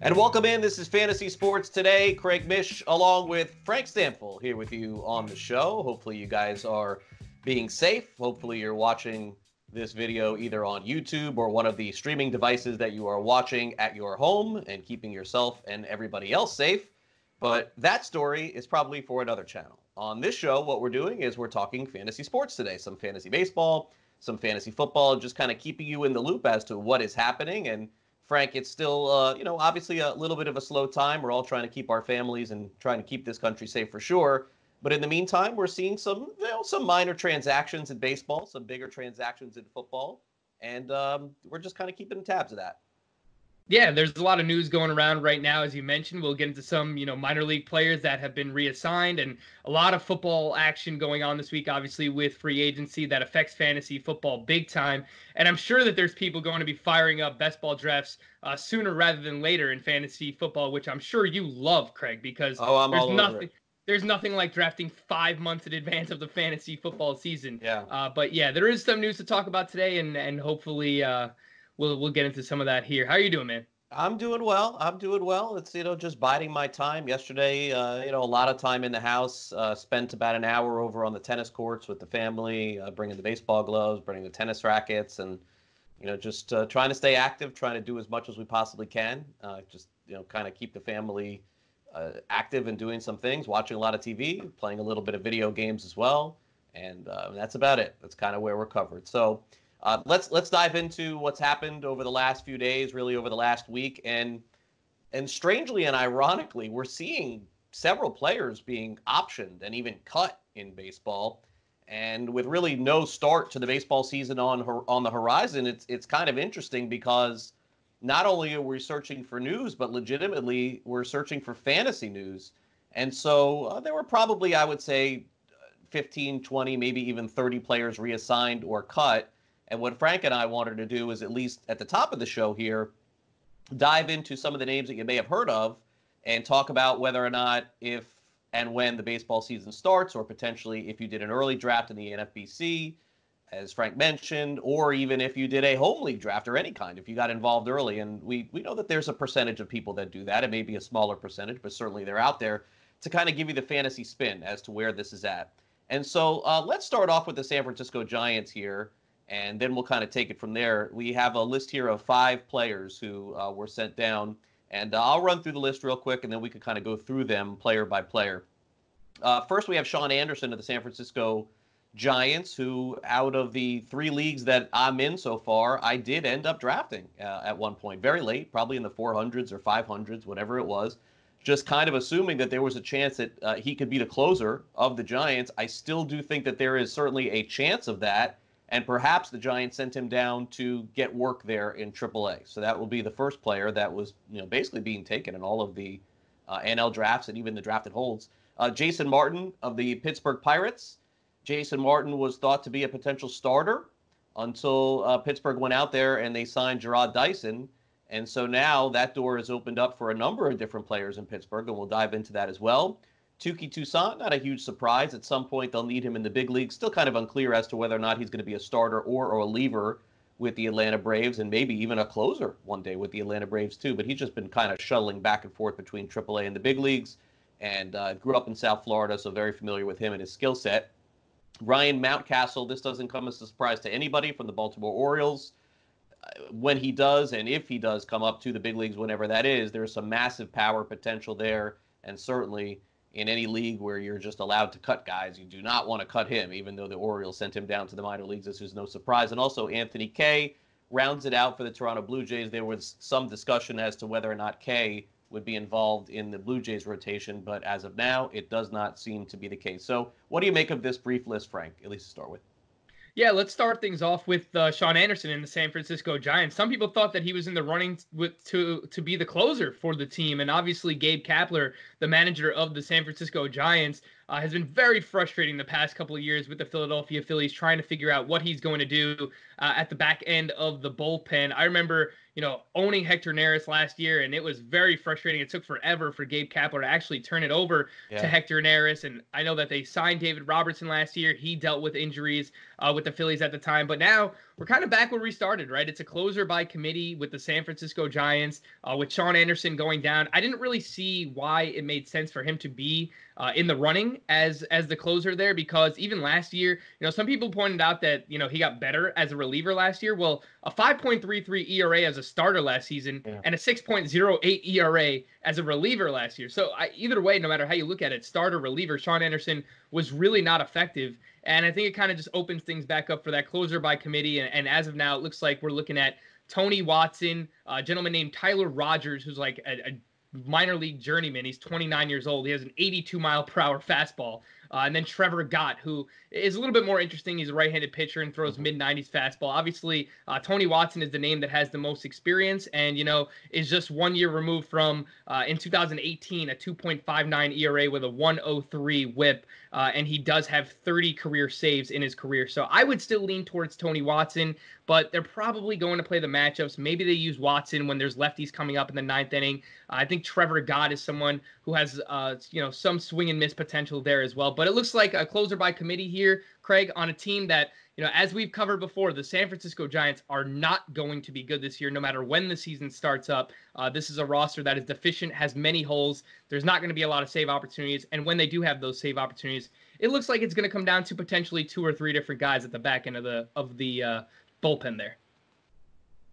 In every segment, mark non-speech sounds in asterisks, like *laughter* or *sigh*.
And welcome in. This is Fantasy Sports Today. Craig Mish along with Frank Stampfl here with you on the show. Hopefully, you guys are being safe. Hopefully, you're watching this video either on YouTube or one of the streaming devices that you are watching at your home and keeping yourself and everybody else safe. But that story is probably for another channel. On this show, what we're doing is we're talking fantasy sports today, some fantasy baseball, some fantasy football, just kind of keeping you in the loop as to what is happening and Frank, it's still, uh, you know, obviously a little bit of a slow time. We're all trying to keep our families and trying to keep this country safe for sure. But in the meantime, we're seeing some, you know, some minor transactions in baseball, some bigger transactions in football, and um, we're just kind of keeping tabs of that yeah, there's a lot of news going around right now, as you mentioned. We'll get into some, you know, minor league players that have been reassigned, and a lot of football action going on this week, obviously with free agency that affects fantasy football big time. And I'm sure that there's people going to be firing up best ball drafts uh, sooner rather than later in fantasy football, which I'm sure you love, Craig, because oh, there's nothing. There's nothing like drafting five months in advance of the fantasy football season. Yeah. Uh, but yeah, there is some news to talk about today, and and hopefully. Uh, we'll we'll get into some of that here. How are you doing, man? I'm doing well. I'm doing well. It's you know just biding my time. Yesterday, uh, you know, a lot of time in the house. Uh, spent about an hour over on the tennis courts with the family, uh, bringing the baseball gloves, bringing the tennis rackets, and you know just uh, trying to stay active, trying to do as much as we possibly can. Uh, just you know, kind of keep the family uh, active and doing some things, watching a lot of TV, playing a little bit of video games as well, and that's about it. That's kind of where we're covered. So. Uh, let's let's dive into what's happened over the last few days, really over the last week, and and strangely and ironically, we're seeing several players being optioned and even cut in baseball. And with really no start to the baseball season on on the horizon, it's it's kind of interesting because not only are we searching for news, but legitimately we're searching for fantasy news. And so uh, there were probably, I would say, 15, 20, maybe even 30 players reassigned or cut and what Frank and I wanted to do is at least at the top of the show here, dive into some of the names that you may have heard of and talk about whether or not if and when the baseball season starts, or potentially if you did an early draft in the NFBC, as Frank mentioned, or even if you did a home league draft or any kind, if you got involved early. And we, we know that there's a percentage of people that do that. It may be a smaller percentage, but certainly they're out there to kind of give you the fantasy spin as to where this is at. And so uh, let's start off with the San Francisco Giants here and then we'll kind of take it from there. We have a list here of five players who uh, were sent down, and uh, I'll run through the list real quick, and then we can kind of go through them player by player. Uh, first, we have Shaun Anderson of the San Francisco Giants, who out of the three leagues that I'm in so far, I did end up drafting uh, at one point, very late, probably in the 400s or 500s, whatever it was. Just kind of assuming that there was a chance that uh, he could be the closer of the Giants. I still do think that there is certainly a chance of that and perhaps the Giants sent him down to get work there in AAA. So that will be the first player that was, you know, basically being taken in all of the uh, NL drafts and even the drafted holds. Uh, Jason Martin of the Pittsburgh Pirates. Jason Martin was thought to be a potential starter until uh, Pittsburgh went out there and they signed Jarrod Dyson. And so now that door is opened up for a number of different players in Pittsburgh, and we'll dive into that as well. Touki Toussaint, not a huge surprise. At some point, they'll need him in the big league. Still kind of unclear as to whether or not he's going to be a starter or, or a lever with the Atlanta Braves and maybe even a closer one day with the Atlanta Braves, too. But he's just been kind of shuttling back and forth between AAA and the big leagues and uh, grew up in South Florida, so very familiar with him and his skill set. Ryan Mountcastle, this doesn't come as a surprise to anybody from the Baltimore Orioles. When he does, and if he does come up to the big leagues, whenever that is, there's some massive power potential there, and certainly in any league where you're just allowed to cut guys. You do not want to cut him, even though the Orioles sent him down to the minor leagues. This is no surprise. And also, Anthony Kay rounds it out for the Toronto Blue Jays. There was some discussion as to whether or not Kay would be involved in the Blue Jays rotation, but as of now, it does not seem to be the case. So, what do you make of this brief list, Frank? At least to start with. Yeah, let's start things off with uh, Shaun Anderson in the San Francisco Giants. Some people thought that he was in the running with to to be the closer for the team, and obviously Gabe Kapler, the manager of the San Francisco Giants, uh, has been very frustrating the past couple of years with the Philadelphia Phillies, trying to figure out what he's going to do uh, at the back end of the bullpen. I remember, you know, owning Hector Neris last year, and it was very frustrating. It took forever for Gabe Kapler to actually turn it over yeah. to Hector Neris, and I know that they signed David Robertson last year. He dealt with injuries uh, with the Phillies at the time, but now we're kind of back where we started, right? It's a closer by committee with the San Francisco Giants, uh, with Shaun Anderson going down. I didn't really see why it made sense for him to be uh, in the running as as the closer there because even last year, you know, some people pointed out that you know he got better as a reliever last year. Well, a 5.33 ERA as a starter last season yeah. and a 6.08 ERA as a reliever last year. So I, either way, no matter how you look at it, starter reliever, Shaun Anderson was really not effective. And I think it kind of just opens things back up for that closer by committee. And, and as of now, it looks like we're looking at Tony Watson, a gentleman named Tyler Rogers, who's like a, a minor league journeyman. He's 29 years old. He has an 82 mile per hour fastball. Uh, and then Trevor Gott, who is a little bit more interesting. He's a right-handed pitcher and throws mm-hmm. mid 90s fastball. Obviously, uh, Tony Watson is the name that has the most experience, and you know is just one year removed from uh, in 2018 a 2.59 ERA with a 103 WHIP, uh, and he does have 30 career saves in his career. So I would still lean towards Tony Watson, but they're probably going to play the matchups. Maybe they use Watson when there's lefties coming up in the ninth inning. I think Trevor Gott is someone who has uh, you know some swing and miss potential there as well. But it looks like a closer by committee here, Craig, on a team that, you know, as we've covered before, the San Francisco Giants are not going to be good this year, no matter when the season starts up. Uh, this is a roster that is deficient, has many holes. There's not going to be a lot of save opportunities. And when they do have those save opportunities, it looks like it's going to come down to potentially two or three different guys at the back end of the of the uh, bullpen there.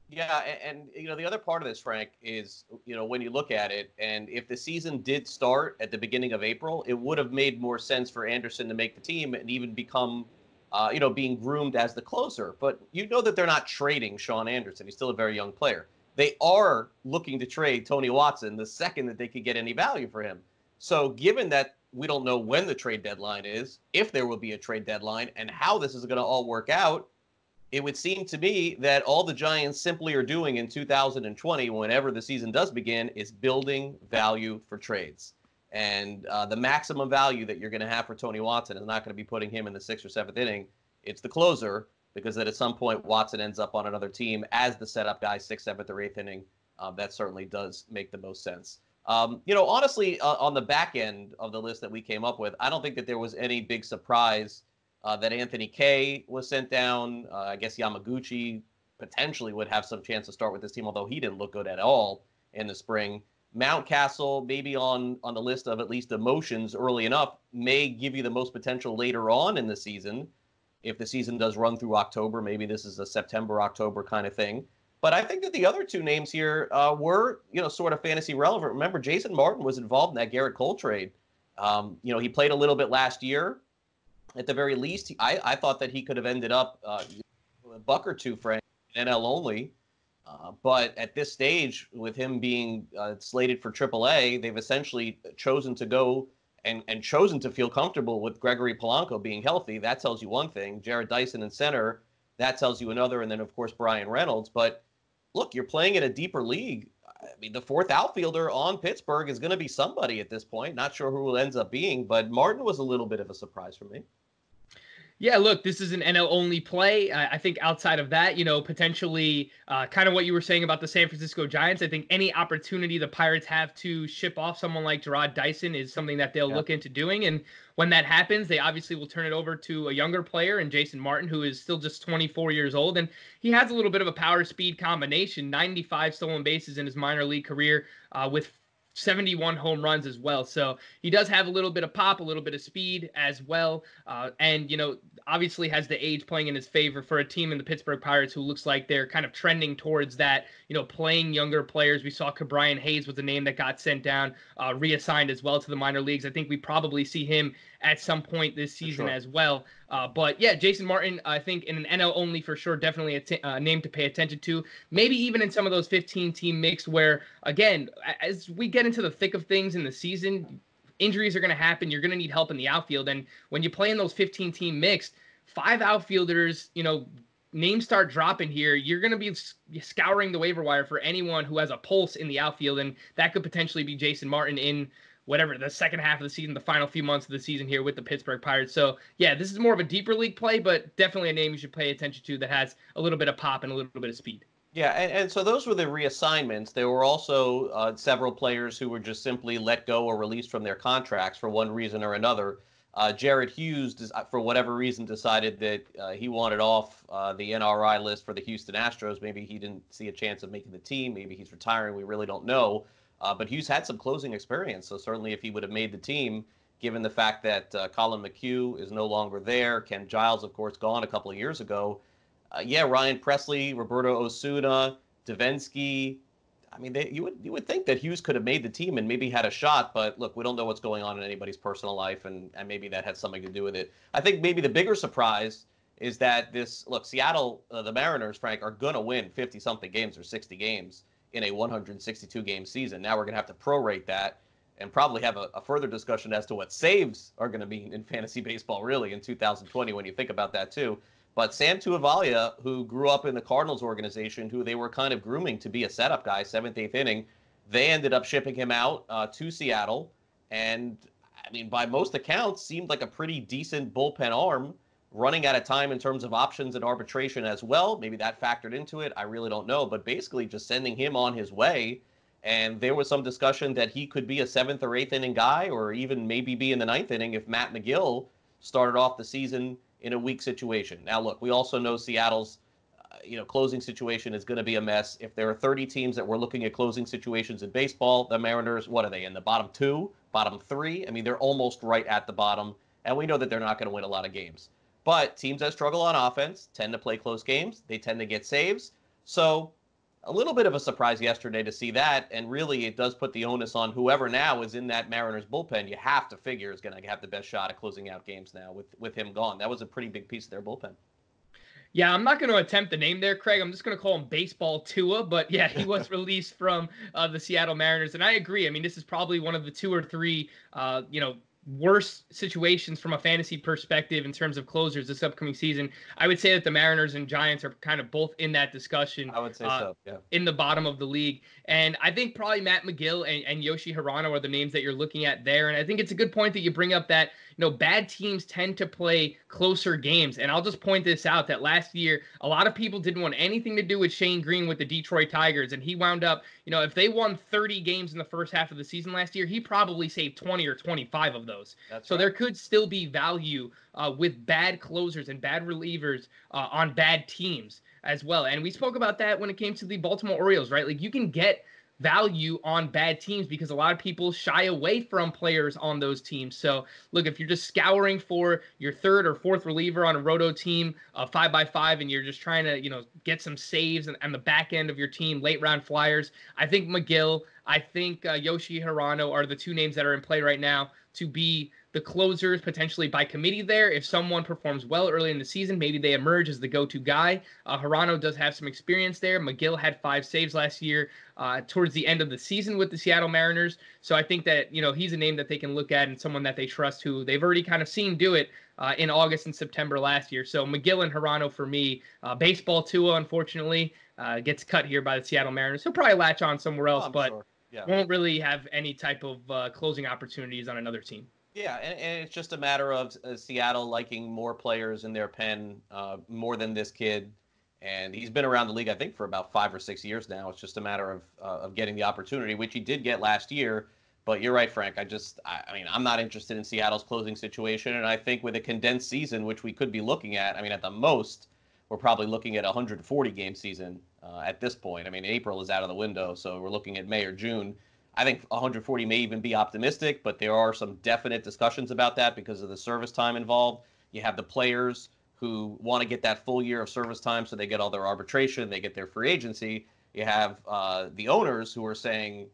Yeah, and, and, you know the other part of this, Frank, is you know when you look at it, and if the season did start at the beginning of April, it would have made more sense for Anderson to make the team and even become, uh, you know, being groomed as the closer. But you know that they're not trading Shaun Anderson; he's still a very young player. They are looking to trade Tony Watson the second that they could get any value for him. So, given that we don't know when the trade deadline is, if there will be a trade deadline, and how this is going to all work out it would seem to me that all the Giants simply are doing in 2020, whenever the season does begin, is building value for trades. And uh, the maximum value that you're going to have for Tony Watson is not going to be putting him in the sixth or seventh inning. It's the closer because then at some point Watson ends up on another team as the setup guy, sixth, seventh, or eighth inning. Um, that certainly does make the most sense. Um, you know, honestly, uh, on the back end of the list that we came up with, I don't think that there was any big surprise uh, that Anthony Kay was sent down. Uh, I guess Yamaguchi potentially would have some chance to start with this team, although he didn't look good at all in the spring. Mountcastle, maybe on on the list of at least emotions early enough, may give you the most potential later on in the season. If the season does run through October, maybe this is a September October kind of thing. But I think that the other two names here uh, were, you know, sort of fantasy relevant. Remember, Jason Martin was involved in that Gerrit Cole trade. Um, you know, he played a little bit last year at the very least, I, I thought that he could have ended up uh, a buck or two, Frank, NL only. Uh, but at this stage, with him being uh, slated for AAA, they've essentially chosen to go and, and chosen to feel comfortable with Gregory Polanco being healthy. That tells you one thing. Jarrod Dyson in center, that tells you another. And then, of course, Bryan Reynolds. But look, you're playing in a deeper league. I mean, the fourth outfielder on Pittsburgh is going to be somebody at this point. Not sure who it ends up being, but Martin was a little bit of a surprise for me. Yeah, look, this is an NL only play. I think outside of that, you know, potentially uh, kind of what you were saying about the San Francisco Giants. I think any opportunity the Pirates have to ship off someone like Jarrod Dyson is something that they'll yeah. look into doing. And when that happens, they obviously will turn it over to a younger player and Jason Martin, who is still just 24 years old. And he has a little bit of a power speed combination 95 stolen bases in his minor league career uh, with 71 home runs as well. So he does have a little bit of pop, a little bit of speed as well. Uh, and, you know, obviously has the age playing in his favor for a team in the Pittsburgh Pirates who looks like they're kind of trending towards that, you know, playing younger players. We saw Ke'Bryan Hayes was the name that got sent down, uh, reassigned as well to the minor leagues. I think we probably see him at some point this season sure. as well. Uh, but yeah, Jason Martin, I think in an NL only for sure, definitely a t- uh, name to pay attention to. Maybe even in some of those 15 team mix where, again, as we get into the thick of things in the season, injuries are going to happen. You're going to need help in the outfield. And when you play in those 15 team mixed, five outfielders, you know, names start dropping here, you're going to be scouring the waiver wire for anyone who has a pulse in the outfield, and that could potentially be Jason Martin in whatever the second half of the season, the final few months of the season here with the Pittsburgh Pirates. So yeah, this is more of a deeper league play, but definitely a name you should pay attention to that has a little bit of pop and a little bit of speed. Yeah, and, and so those were the reassignments. There were also uh, several players who were just simply let go or released from their contracts for one reason or another. Uh, Jared Hughes, uh, for whatever reason, decided that uh, he wanted off uh, the NRI list for the Houston Astros. Maybe he didn't see a chance of making the team. Maybe he's retiring. We really don't know. Uh, but Hughes had some closing experience, so certainly if he would have made the team, given the fact that uh, Collin McHugh is no longer there, Ken Giles, of course, gone a couple of years ago. Uh, yeah, Ryan Pressly, Roberto Osuna, Devenski. I mean, they, you would you would think that Hughes could have made the team and maybe had a shot, but look, we don't know what's going on in anybody's personal life, and, and maybe that had something to do with it. I think maybe the bigger surprise is that this look, Seattle, uh, the Mariners, Frank, are to win 50 something games or 60 games in a 162 game season. Now we're going to have to prorate that and probably have a, a, further discussion as to what saves are going to be in fantasy baseball really in 2020 when you think about that too. But Sam Tuivaila, who grew up in the Cardinals organization, who they were kind of grooming to be a setup guy, seventh, eighth inning, they ended up shipping him out uh, to Seattle. And I mean, by most accounts, seemed like a pretty decent bullpen arm running out of time in terms of options and arbitration as well. Maybe that factored into it. I really don't know. But basically, just sending him on his way. And there was some discussion that he could be a seventh or eighth inning guy, or even maybe be in the ninth inning if Matt Magill started off the season in a weak situation. Now, look, we also know Seattle's. Uh, you know, closing situation is going to be a mess. If there are 30 teams that were looking at closing situations in baseball, the Mariners, what are they in the bottom two, bottom three? I mean, they're almost right at the bottom, and we know that they're not going to win a lot of games. But teams that struggle on offense tend to play close games. They tend to get saves. So a little bit of a surprise yesterday to see that. And really, it does put the onus on whoever now is in that Mariners bullpen. You have to figure is going to have the best shot at closing out games now with, with him gone. That was a pretty big piece of their bullpen. Yeah, I'm not going to attempt the name there, Craig. I'm just going to call him Baseball Tua. But yeah, he was *laughs* released from uh, the Seattle Mariners, and I agree. I mean, this is probably one of the two or three, uh, you know, worse situations from a fantasy perspective in terms of closers this upcoming season. I would say that the Mariners and Giants are kind of both in that discussion. I would say uh, so, yeah. In the bottom of the league. And I think probably Matt Magill and, and Yoshi Hirano are the names that you're looking at there. And I think it's a good point that you bring up that you know, bad teams tend to play closer games. And I'll just point this out that last year, a lot of people didn't want anything to do with Shane Greene with the Detroit Tigers. And he wound up, you know, if they won 30 games in the first half of the season last year, he probably saved 20 or 25 of those. That's so right. there could still be value uh, with bad closers and bad relievers uh, on bad teams as well. And we spoke about that when it came to the Baltimore Orioles, right? Like you can get value on bad teams because a lot of people shy away from players on those teams. So, look, if you're just scouring for your third or fourth reliever on a roto team, uh, five by five, and you're just trying to, you know, get some saves and, and the back end of your team, late round flyers, I think Magill, I think uh, Yoshi Hirano are the two names that are in play right now to be the closers potentially by committee there. If someone performs well early in the season, maybe they emerge as the go-to guy. Uh, Hirano does have some experience there. Magill had five saves last year uh, towards the end of the season with the Seattle Mariners. So I think that you know he's a name that they can look at and someone that they trust who they've already kind of seen do it uh, in August and September last year. So Magill and Hirano for me. Uh, baseball Tua, unfortunately, uh, gets cut here by the Seattle Mariners. He'll probably latch on somewhere else, oh, but. Sure. Yeah. Won't really have any type of uh, closing opportunities on another team. Yeah, and, and, it's just a matter of uh, Seattle liking more players in their pen uh, more than this kid. And he's been around the league, I think, for about five or six years now. It's just a matter of uh, of getting the opportunity, which he did get last year. But you're right, Frank. I just, I, I, mean, I'm not interested in Seattle's closing situation. And I think with a condensed season, which we could be looking at, I mean, at the most, we're probably looking at a 140 game season uh, at this point. I mean, April is out of the window, so we're looking at May or June. I think 140 may even be optimistic, but there are some definite discussions about that because of the service time involved. You have the players who want to get that full year of service time, so they get all their arbitration, they get their free agency. You have uh, the owners who are saying,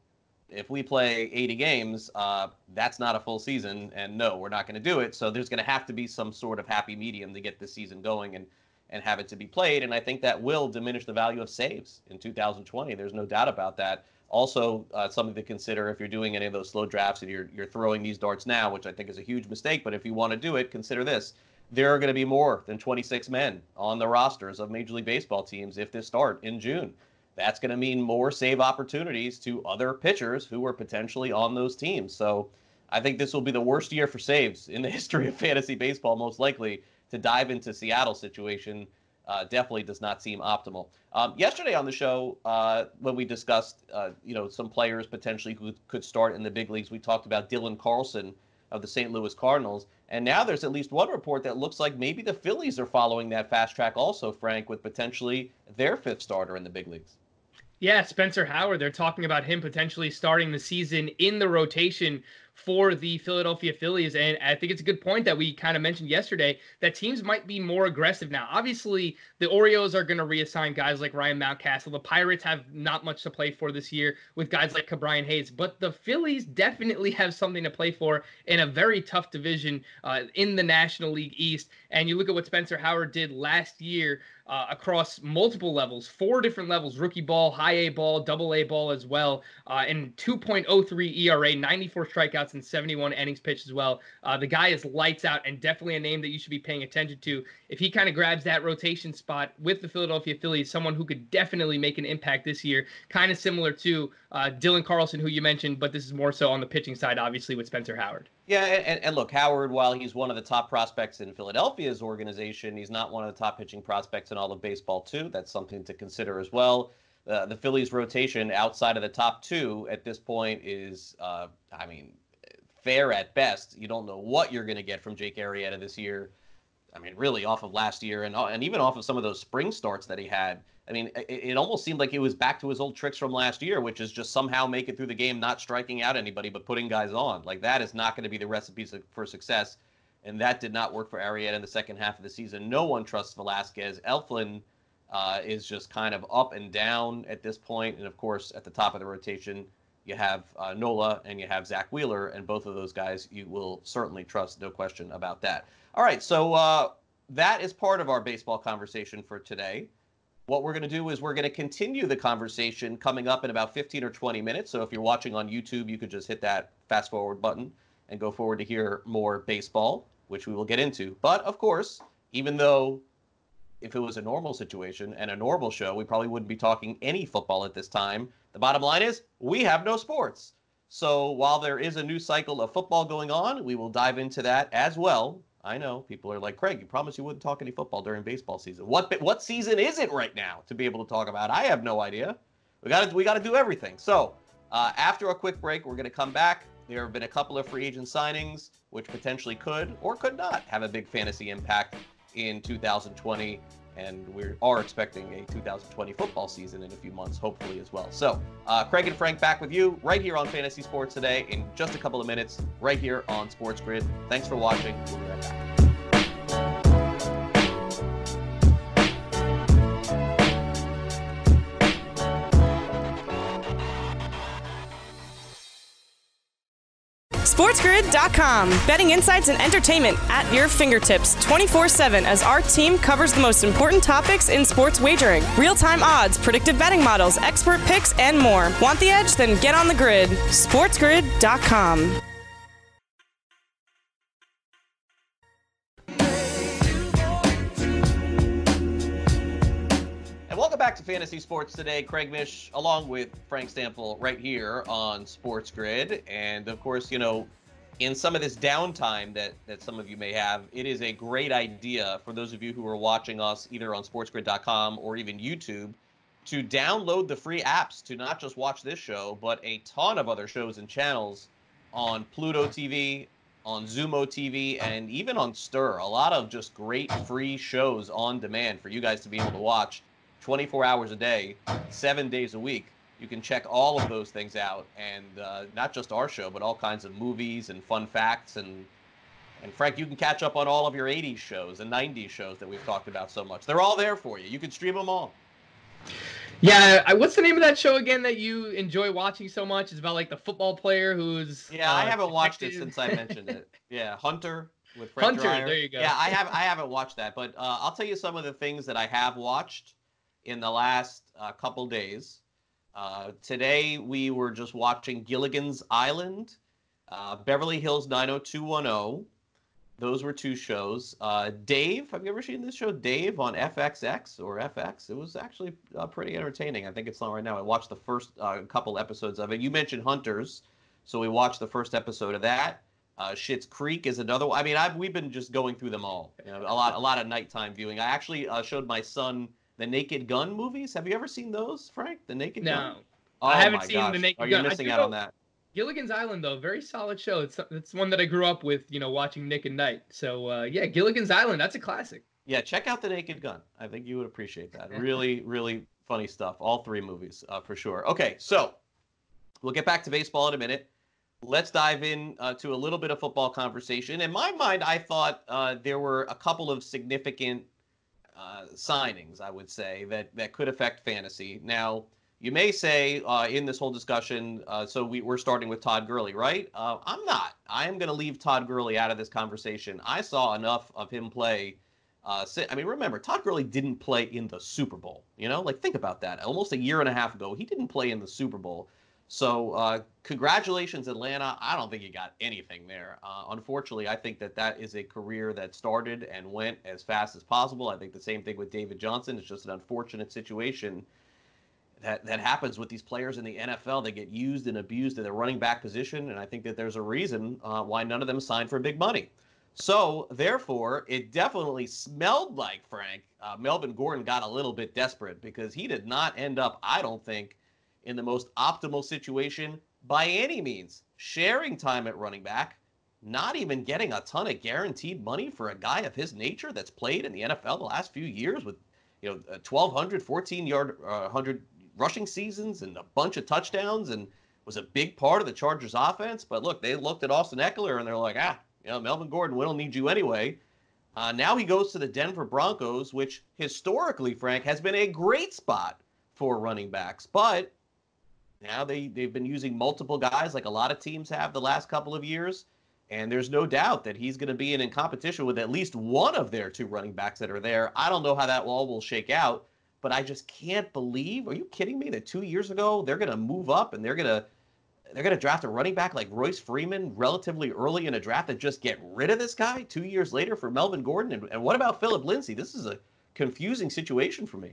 if we play 80 games, uh, that's not a full season, and no, we're not going to do it. So there's going to have to be some sort of happy medium to get this season going and and have it to be played. And I think that will diminish the value of saves in 2020. There's no doubt about that. Also, uh, something to consider if you're doing any of those slow drafts and you're you're throwing these darts now, which I think is a huge mistake. But if you want to do it, consider this: there are going to be more than 26 men on the rosters of Major League Baseball teams if this start in June. That's going to mean more save opportunities to other pitchers who are potentially on those teams. So I think this will be the worst year for saves in the *laughs* history of fantasy baseball, most likely. To dive into Seattle situation uh, definitely does not seem optimal. Um, yesterday on the show, uh, when we discussed, uh, you know, some players potentially who could start in the big leagues, we talked about Dylan Carlson of the St. Louis Cardinals. And now there's at least one report that looks like maybe the Phillies are following that fast track also, Frank, with potentially their fifth starter in the big leagues. Yeah, Spencer Howard. They're talking about him potentially starting the season in the rotation for the Philadelphia Phillies. And I think it's a good point that we kind of mentioned yesterday that teams might be more aggressive now. Obviously, the Orioles are going to reassign guys like Ryan Mountcastle. The Pirates have not much to play for this year with guys like Ke'Bryan Hayes, but the Phillies definitely have something to play for in a very tough division uh, in the National League East. And you look at what Spencer Howard did last year uh, across multiple levels, four different levels rookie ball, high A ball, double A ball as well, uh, and 2.03 ERA, 94 strikeouts, and 71 innings pitched as well. Uh, the guy is lights out and definitely a name that you should be paying attention to. If he kind of grabs that rotation spot with the Philadelphia Phillies, someone who could definitely make an impact this year, kind of similar to uh, Dylan Carlson, who you mentioned, but this is more so on the pitching side, obviously, with Spencer Howard. Yeah, and, and, look, Howard, while he's one of the top prospects in Philadelphia's organization, he's not one of the top pitching prospects in all of baseball, too. That's something to consider as well. Uh, the Phillies' rotation outside of the top two at this point is, uh, I mean, fair at best. You don't know what you're going to get from Jake Arrieta this year. I mean, really off of last year and and even off of some of those spring starts that he had. I mean, it, it, almost seemed like he was back to his old tricks from last year, which is just somehow make it through the game, not striking out anybody, but putting guys on. Like that is not going to be the recipe for success, and that did not work for Arrieta in the second half of the season. No one trusts Velasquez. Eflin uh, is just kind of up and down at this point, and of course, at the top of the rotation, you have uh, Nola and you have Zack Wheeler, and both of those guys you will certainly trust, no question about that. All right, so uh, that is part of our baseball conversation for today. What we're going to do is we're going to continue the conversation coming up in about 15 or 20 minutes. So if you're watching on YouTube, you could just hit that fast forward button and go forward to hear more baseball, which we will get into. But of course, even though if it was a normal situation and a normal show, we probably wouldn't be talking any football at this time. The bottom line is we have no sports. So while there is a new cycle of football going on, we will dive into that as well I know people are like Craig. You promised you wouldn't talk any football during baseball season. What what season is it right now to be able to talk about? I have no idea. We got to we got to do everything. So uh, after a quick break, we're going to come back. There have been a couple of free agent signings which potentially could or could not have a big fantasy impact in 2020 and we are expecting a 2020 football season in a few months, hopefully as well. So, uh, Craig and Frank back with you right here on Fantasy Sports today in just a couple of minutes, right here on Sports Grid. Thanks for watching. We'll be right back. SportsGrid.com. Betting insights and entertainment at your fingertips 24 7 as our team covers the most important topics in sports wagering real time odds, predictive betting models, expert picks, and more. Want the edge? Then get on the grid. SportsGrid.com. welcome back to Fantasy Sports today. Craig Mish, along with Frank Stampfl, right here on Sports Grid. And of course, you know, in some of this downtime that that some of you may have, it is a great idea for those of you who are watching us either on sportsgrid.com or even YouTube to download the free apps to not just watch this show, but a ton of other shows and channels on Pluto TV, on Xumo TV, and even on Stir. A lot of just great free shows on demand for you guys to be able to watch 24 hours a day, seven days a week you can check all of those things out, and uh, not just our show, but all kinds of movies and fun facts and and Frank, you can catch up on all of your 80s shows and 90s shows that we've talked about so much. They're all there for you. You can stream them all. Yeah, I, what's the name of that show again that you enjoy watching so much? It's about like the football player who's Yeah, uh, I haven't watched it since I mentioned it. *laughs* Yeah, Hunter with Fred Hunter, Dryer. there you go. Yeah, I have I haven't watched that, but uh, I'll tell you some of the things that I have watched in the last uh, couple days. Uh, today we were just watching Gilligan's Island, uh, Beverly Hills 90210, Those were two shows. Uh, Dave, have you ever seen this show, Dave, on FXX or FX? It was actually uh, pretty entertaining. I think it's on right now. I watched the first uh, couple episodes of it. You mentioned Hunters, so we watched the first episode of that. Uh, Creek is another one. I mean, I've, we've been just going through them all. You know, a lot, a lot of nighttime viewing. I actually showed my son the Naked Gun movies. Have you ever seen those, Frank? The Naked no. Gun. Oh, I haven't seen gosh. the Naked Are Gun. Are you missing out on that? Gilligan's Island, though, very solid show. It's it's one that I grew up with, you know, watching Nick at Nite. So uh, yeah, Gilligan's Island, that's a classic. Yeah, check out the Naked Gun. I think you would appreciate that. really, really funny stuff. All three movies uh, for sure. Okay, so we'll get back to baseball in a minute. Let's dive in uh, to a little bit of football conversation. In my mind, I thought uh, there were a couple of significant uh, signings, I would say, that that could affect fantasy. Now you may say uh, in this whole discussion, uh, so we, are starting with Todd Gurley, right? Uh, I'm not. I am going to leave Todd Gurley out of this conversation. I saw enough of him play. Uh, I mean, remember, Todd Gurley didn't play in the Super Bowl. You know, like think about that. Almost a year and a half ago, he didn't play in the Super Bowl. So, uh, congratulations, Atlanta. I don't think you got anything there. Uh, unfortunately, I think that that is a career that started and went as fast as possible. I think the same thing with David Johnson. It's just an unfortunate situation that that happens with these players in the NFL. They get used and abused in the running back position, and I think that there's a reason uh, why none of them signed for big money. So therefore, it definitely smelled like Frank uh, Melvin Gordon got a little bit desperate because he did not end up, I don't think, in the most optimal situation by any means. Sharing time at running back, not even getting a ton of guaranteed money for a guy of his nature that's played in the NFL the last few years with you know 1200 14 yard uh, 100 rushing seasons and a bunch of touchdowns and was a big part of the Chargers offense. But look, they looked at Austin Ekeler and they're like, ah, you know, Melvin Gordon, we don't need you anyway. Uh, now he goes to the Denver Broncos, which historically, Frank, has been a great spot for running backs. But now they, they've been using multiple guys like a lot of teams have the last couple of years. And there's no doubt that he's going to be in, in competition with at least one of their two running backs that are there. I don't know how that all will shake out but I just can't believe. Are you kidding me? That two years ago they're going to move up and they're going to they're going to draft a running back like Royce Freeman relatively early in a draft and just get rid of this guy two years later for Melvin Gordon. And, and what about Phillip Lindsay? This is a confusing situation for me.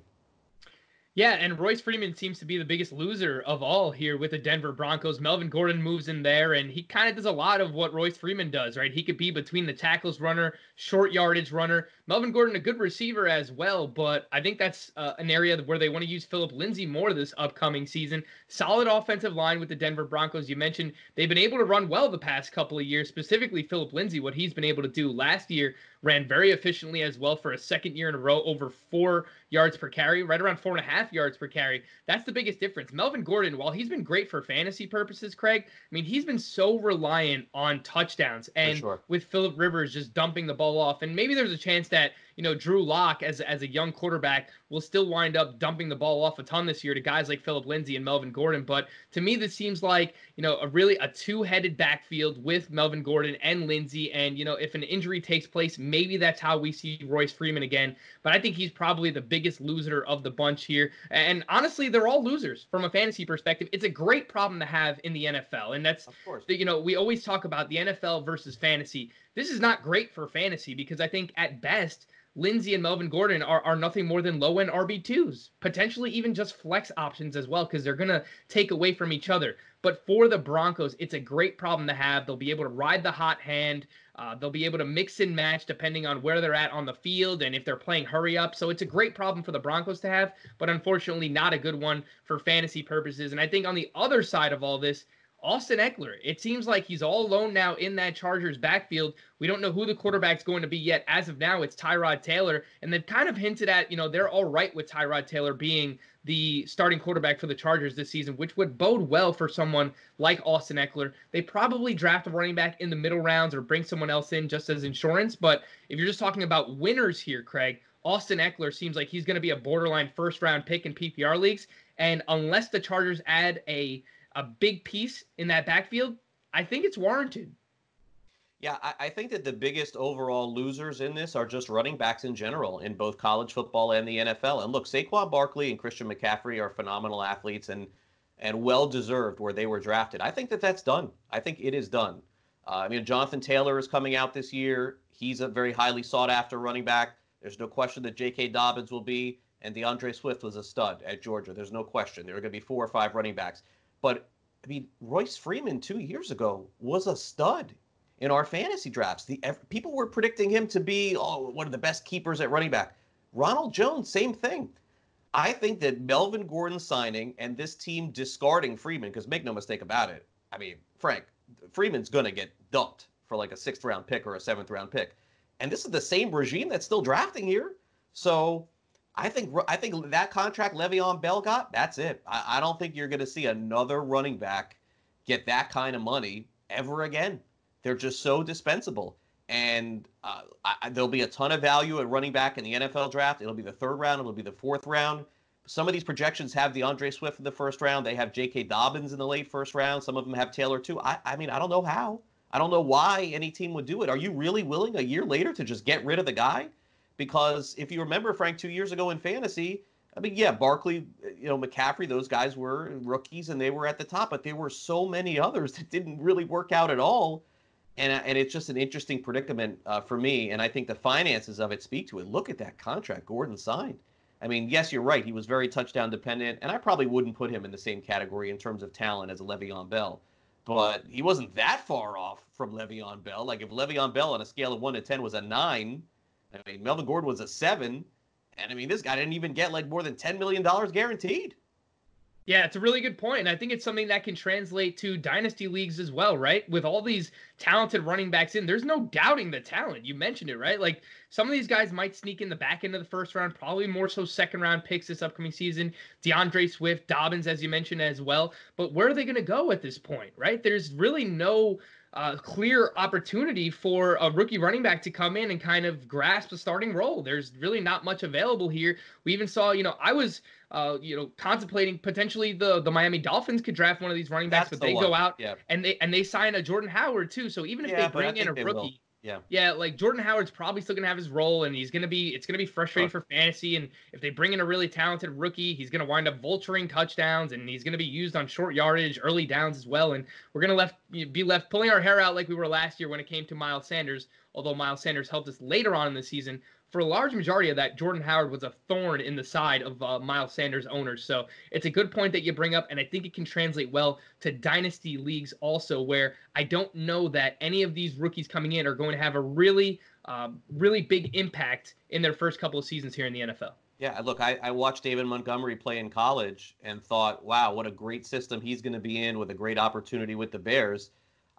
Yeah, and Royce Freeman seems to be the biggest loser of all here with the Denver Broncos. Melvin Gordon moves in there, and he kind of does a lot of what Royce Freeman does, right? He could be between the tackles runner, short yardage runner. Melvin Gordon, a good receiver as well, but I think that's uh, an area where they want to use Phillip Lindsay more this upcoming season. Solid offensive line with the Denver Broncos. You mentioned they've been able to run well the past couple of years, specifically Phillip Lindsay, what he's been able to do last year ran very efficiently as well for a second year in a row, over four yards per carry, right around four and a half yards per carry. That's the biggest difference. Melvin Gordon, while he's been great for fantasy purposes, Craig, I mean, he's been so reliant on touchdowns and sure. with Philip Rivers just dumping the ball off. And maybe there's a chance that that you know, Drew Lock as as a young quarterback will still wind up dumping the ball off a ton this year to guys like Phillip Lindsay and Melvin Gordon. But to me, this seems like you know a really a two-headed backfield with Melvin Gordon and Lindsay. And you know, if an injury takes place, maybe that's how we see Royce Freeman again. But I think he's probably the biggest loser of the bunch here. And honestly, they're all losers from a fantasy perspective. It's a great problem to have in the NFL, and that's of course. The, you know we always talk about the NFL versus fantasy. This is not great for fantasy because I think at best Lindsay and Melvin Gordon are, are nothing more than low end RB2s, potentially even just flex options as well, because they're going to take away from each other. But for the Broncos, it's a great problem to have. They'll be able to ride the hot hand. Uh, they'll be able to mix and match depending on where they're at on the field and if they're playing hurry up. So it's a great problem for the Broncos to have, but unfortunately not a good one for fantasy purposes. And I think on the other side of all this, Austin Ekeler, it seems like he's all alone now in that Chargers backfield. We don't know who the quarterback's going to be yet. As of now, it's Tyrod Taylor. And they've kind of hinted at, you know, they're all right with Tyrod Taylor being the starting quarterback for the Chargers this season, which would bode well for someone like Austin Ekeler. They probably draft a running back in the middle rounds or bring someone else in just as insurance. But if you're just talking about winners here, Craig, Austin Ekeler seems like he's going to be a borderline first round pick in PPR leagues. And unless the Chargers add a a big piece in that backfield, I think it's warranted. Yeah, I, I, think that the biggest overall losers in this are just running backs in general in both college football and the NFL. And look, Saquon Barkley and Christian McCaffrey are phenomenal athletes and and well deserved where they were drafted. I think that that's done. I think it is done. Uh, I mean, Jonathan Taylor is coming out this year. He's a very highly sought after running back. There's no question that J.K. Dobbins will be, and D'Andre Swift was a stud at Georgia. There's no question. There are going to be four or five running backs. But I mean, Royce Freeman two years ago was a stud in our fantasy drafts. The people were predicting him to be oh, one of the best keepers at running back. Ronald Jones, same thing. I think that Melvin Gordon signing and this team discarding Freeman, because make no mistake about it. I mean, Frank, Freeman's going to get dumped for like a sixth round pick or a seventh round pick. And this is the same regime that's still drafting here. So I think I think that contract Le'Veon Bell got, that's it. I, I don't think you're going to see another running back get that kind of money ever again. They're just so dispensable. And uh, I, there'll be a ton of value at running back in the NFL draft. It'll be the third round. It'll be the fourth round. Some of these projections have D'Andre Swift in the first round. They have J.K. Dobbins in the late first round. Some of them have Taylor too. I, I mean, I don't know how. I don't know why any team would do it. Are you really willing a year later to just get rid of the guy? Because if you remember, Frank, two years ago in fantasy, I mean, yeah, Barkley, you know, McCaffrey, those guys were rookies and they were at the top, but there were so many others *laughs* that didn't really work out at all and and it's just an interesting predicament uh, for me. And I think the finances of it speak to it. Look at that contract Gordon signed. I mean, yes, you're right. He was very touchdown dependent, and I probably wouldn't put him in the same category in terms of talent as Le'Veon Bell. But he wasn't that far off from Le'Veon Bell. Like if Le'Veon Bell on a scale of one to ten was a nine, I mean Melvin Gordon was a seven, and I mean this guy didn't even get like more than ten million dollars guaranteed. Yeah, it's a really good point. And I think it's something that can translate to dynasty leagues as well, right? With all these talented running backs in, there's no doubting the talent. You mentioned it, right? Like some of these guys might sneak in the back end of the first round, probably more so second round picks this upcoming season. D'Andre Swift, Dobbins, as you mentioned as well. But where are they going to go at this point, right? There's really no uh, clear opportunity for a rookie running back to come in and kind of grasp a starting role. There's really not much available here. We even saw, you know, I was uh, you know, contemplating potentially the the Miami Dolphins could draft one of these running backs, That's but the they one. go out yeah. and they and they sign a Jordan Howard too. So even if yeah, they bring in a rookie, yeah, yeah, like Jordan Howard's probably still gonna have his role, and he's gonna be it's gonna be frustrating for fantasy. And if they bring in a really talented rookie, he's gonna wind up vulturing touchdowns, and he's gonna be used on short yardage, early downs as well. And we're gonna left be left pulling our hair out like we were last year when it came to Miles Sanders. Although Miles Sanders helped us later on in the season, for a large majority of that, Jordan Howard was a thorn in the side of uh, Miles Sanders owners. So it's a good point that you bring up, and I think it can translate well to dynasty leagues also, where I don't know that any of these rookies coming in are going to have a really, um, really big impact in their first couple of seasons here in the NFL. Yeah, look, I, I watched David Montgomery play in college and thought, wow, what a great system he's going to be in with a great opportunity with the Bears.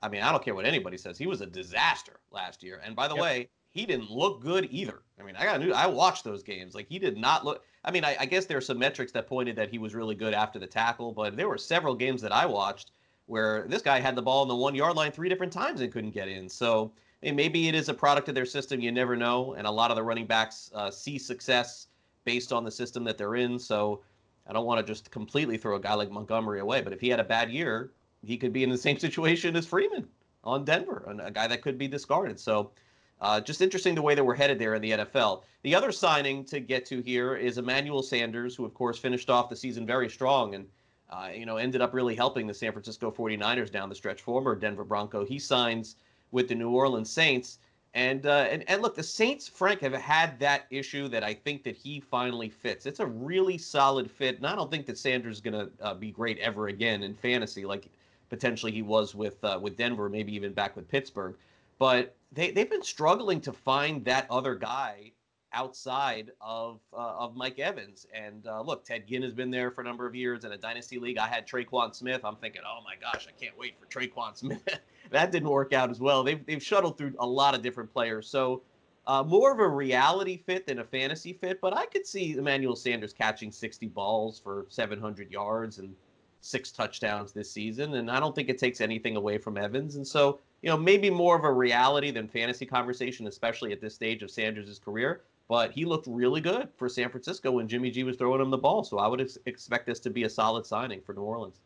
I mean, I don't care what anybody says. He was a disaster last year. And by the yep. way, he didn't look good either. I mean, I got new. I watched those games. Like he did not look. I mean, I, I guess there are some metrics that pointed that he was really good after the tackle, but there were several games that I watched where this guy had the ball on the one yard line three different times and couldn't get in. So maybe it is a product of their system. You never know. And a lot of the running backs uh, see success based on the system that they're in. So I don't want to just completely throw a guy like Montgomery away. But if he had a bad year, he could be in the same *laughs* situation as Freeman on Denver, a guy that could be discarded. So uh, just interesting the way that we're headed there in the NFL. The other signing to get to here is Emmanuel Sanders, who, of course, finished off the season very strong and, uh, you know, ended up really helping the San Francisco 49ers down the stretch, former Denver Bronco. He signs with the New Orleans Saints. And, uh, and and look, the Saints, Frank, have had that issue that I think that he finally fits. It's a really solid fit, and I don't think that Sanders is going to uh, be great ever again in fantasy, like potentially he was with uh, with Denver, maybe even back with Pittsburgh. But they they've been struggling to find that other guy outside of uh, of Mike Evans. And uh, look, Ted Ginn has been there for a number of years in a dynasty league. I had Tre'Quan Smith. I'm thinking, oh my gosh, I can't wait for Tre'Quan Smith. *laughs* that didn't work out as well. They've they've shuttled through a lot of different players. So. Uh, more of a reality fit than a fantasy fit, but I could see Emmanuel Sanders catching 60 balls for 700 yards and six touchdowns this season, and I don't think it takes anything away from Evans. And so you know, maybe more of a reality than fantasy conversation, especially at this stage of Sanders' career. But he looked really good for San Francisco when Jimmy G was throwing him the ball. So I would ex- expect this to be a solid signing for New Orleans.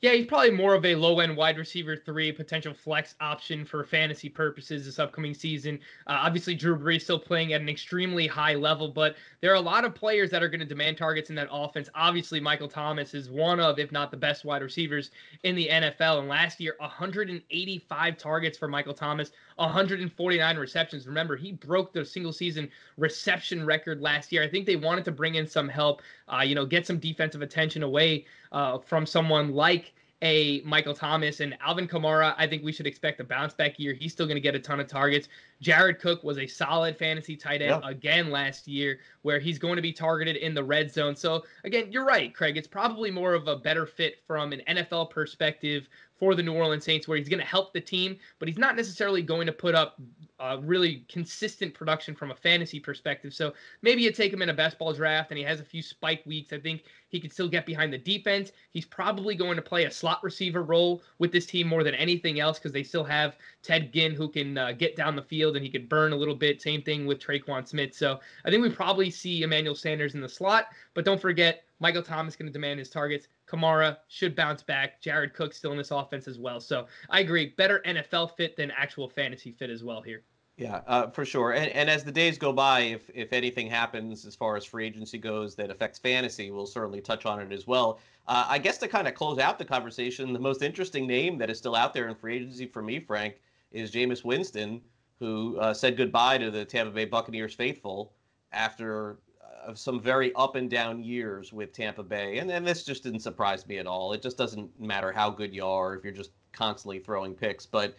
Yeah, he's probably more of a low end wide receiver three, potential flex option for fantasy purposes this upcoming season. Uh, obviously, Drew Brees still playing at an extremely high level, but there are a lot of players that are going to demand targets in that offense. Obviously, Michael Thomas is one of, if not the best wide receivers in the NFL. And last year, 185 targets for Michael Thomas, 149 receptions. Remember, he broke the single season reception record last year. I think they wanted to bring in some help, uh, you know, get some defensive attention away uh, from someone like a Michael Thomas and Alvin Kamara. I think we should expect a bounce back year. He's still going to get a ton of targets. Jared Cook was a solid fantasy tight end yeah. again last year, where he's going to be targeted in the red zone. So, again, you're right, Craig. It's probably more of a better fit from an NFL perspective for the New Orleans Saints, where he's going to help the team, but he's not necessarily going to put up uh, really consistent production from a fantasy perspective. So maybe you take him in a best ball draft and he has a few spike weeks. I think he could still get behind the defense. He's probably going to play a slot receiver role with this team more than anything else because they still have Ted Ginn who can uh, get down the field and he could burn a little bit. Same thing with Tre'Quan Smith. So I think we probably see Emmanuel Sanders in the slot, but don't forget Michael Thomas going to demand his targets. Kamara should bounce back. Jared Cook still in this offense as well. So I agree, better NFL fit than actual fantasy fit as well here. Yeah, uh, for sure. And, and as the days go by, if if anything happens as far as free agency goes that affects fantasy, we'll certainly touch on it as well. Uh, I guess to kind of close out the conversation, the most interesting name that is still out there in free agency for me, Frank, is Jameis Winston, who uh, said goodbye to the Tampa Bay Buccaneers faithful after uh, some very up and down years with Tampa Bay. And, and this just didn't surprise me at all. It just doesn't matter how good you are if you're just constantly throwing picks. But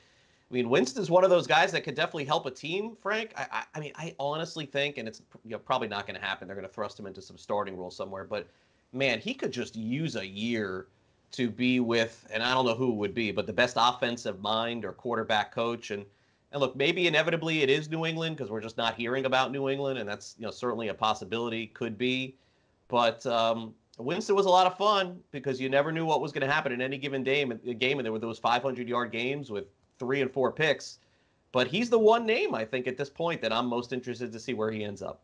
I mean, Winston's one of those guys that could definitely help a team, Frank. I, I, I mean, I honestly think, and it's you know, probably not going to happen. They're going to thrust him into some starting role somewhere. But man, he could just use a year to be with, and I don't know who it would be, but the best offensive mind or quarterback coach. And and look, maybe inevitably it is New England because we're just not hearing about New England, and that's you know certainly a possibility. Could be, but um, Winston was a lot of fun because you never knew what was going to happen in any given game. Game, and there were those 500 yard games with three and four picks. But he's the one name I think at this point that I'm most interested to see where he ends up.